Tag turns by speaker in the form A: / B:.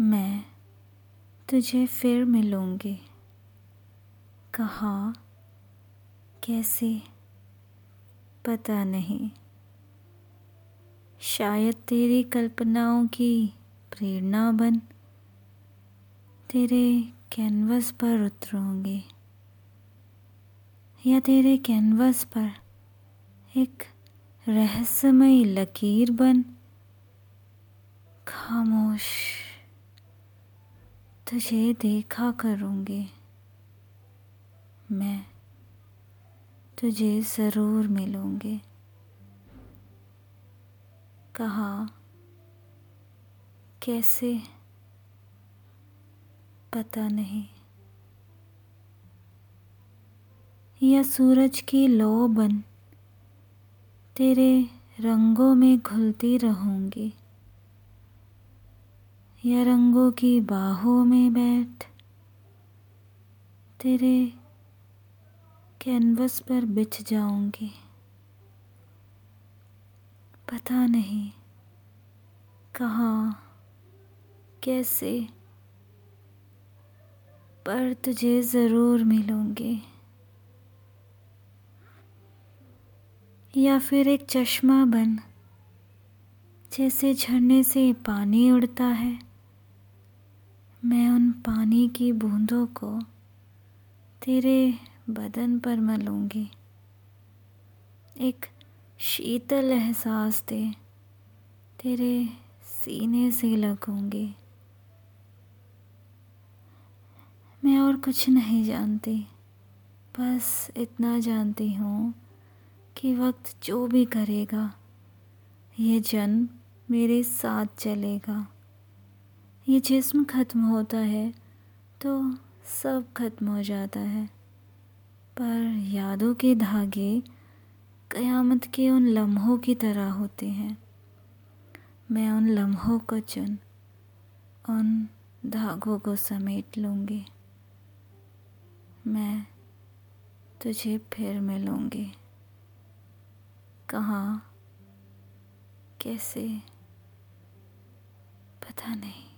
A: मैं तुझे फिर मिलूँगी। कहाँ, कैसे? पता नहीं। शायद तेरी कल्पनाओं की प्रेरणा बन, तेरे कैनवस पर उतरूँगी। या तेरे कैनवस पर एक रहस्यमयी लकीर बन। खामोश। तुझे देखा करूँगी। मैं तुझे ज़रूर मिलूँगी। कहा, कैसे? पता नहीं। या सूरज की लो बन तेरे रंगों में घुलती रहूँगी। या रंगों की बाहों में बैठ। तेरे कैनवस पर बिछ जाऊँगी। पता नहीं कहाँ, कैसे, पर तुझे ज़रूर मिलूँगी। या फिर एक चश्मा बन, जैसे झरने से पानी उड़ता है। मैं उन पानी की बूंदों को तेरे बदन पर मलूँगी एक शीतल एहसास दे, तेरे सीने से लगूँगी। मैं और कुछ नहीं जानती, बस इतना जानती हूँ कि वक्त जो भी करेगा, ये जन्म मेरे साथ चलेगा। ये जिस्म ख़त्म होता है तो सब खत्म हो जाता है। पर यादों के धागे क़यामत के उन लम्हों की तरह होते हैं। मैं उन लम्हों को चुन, उन धागों को समेट लूँगी। मैं तुझे फिर मिलूँगी। कहाँ, कैसे, पता नहीं।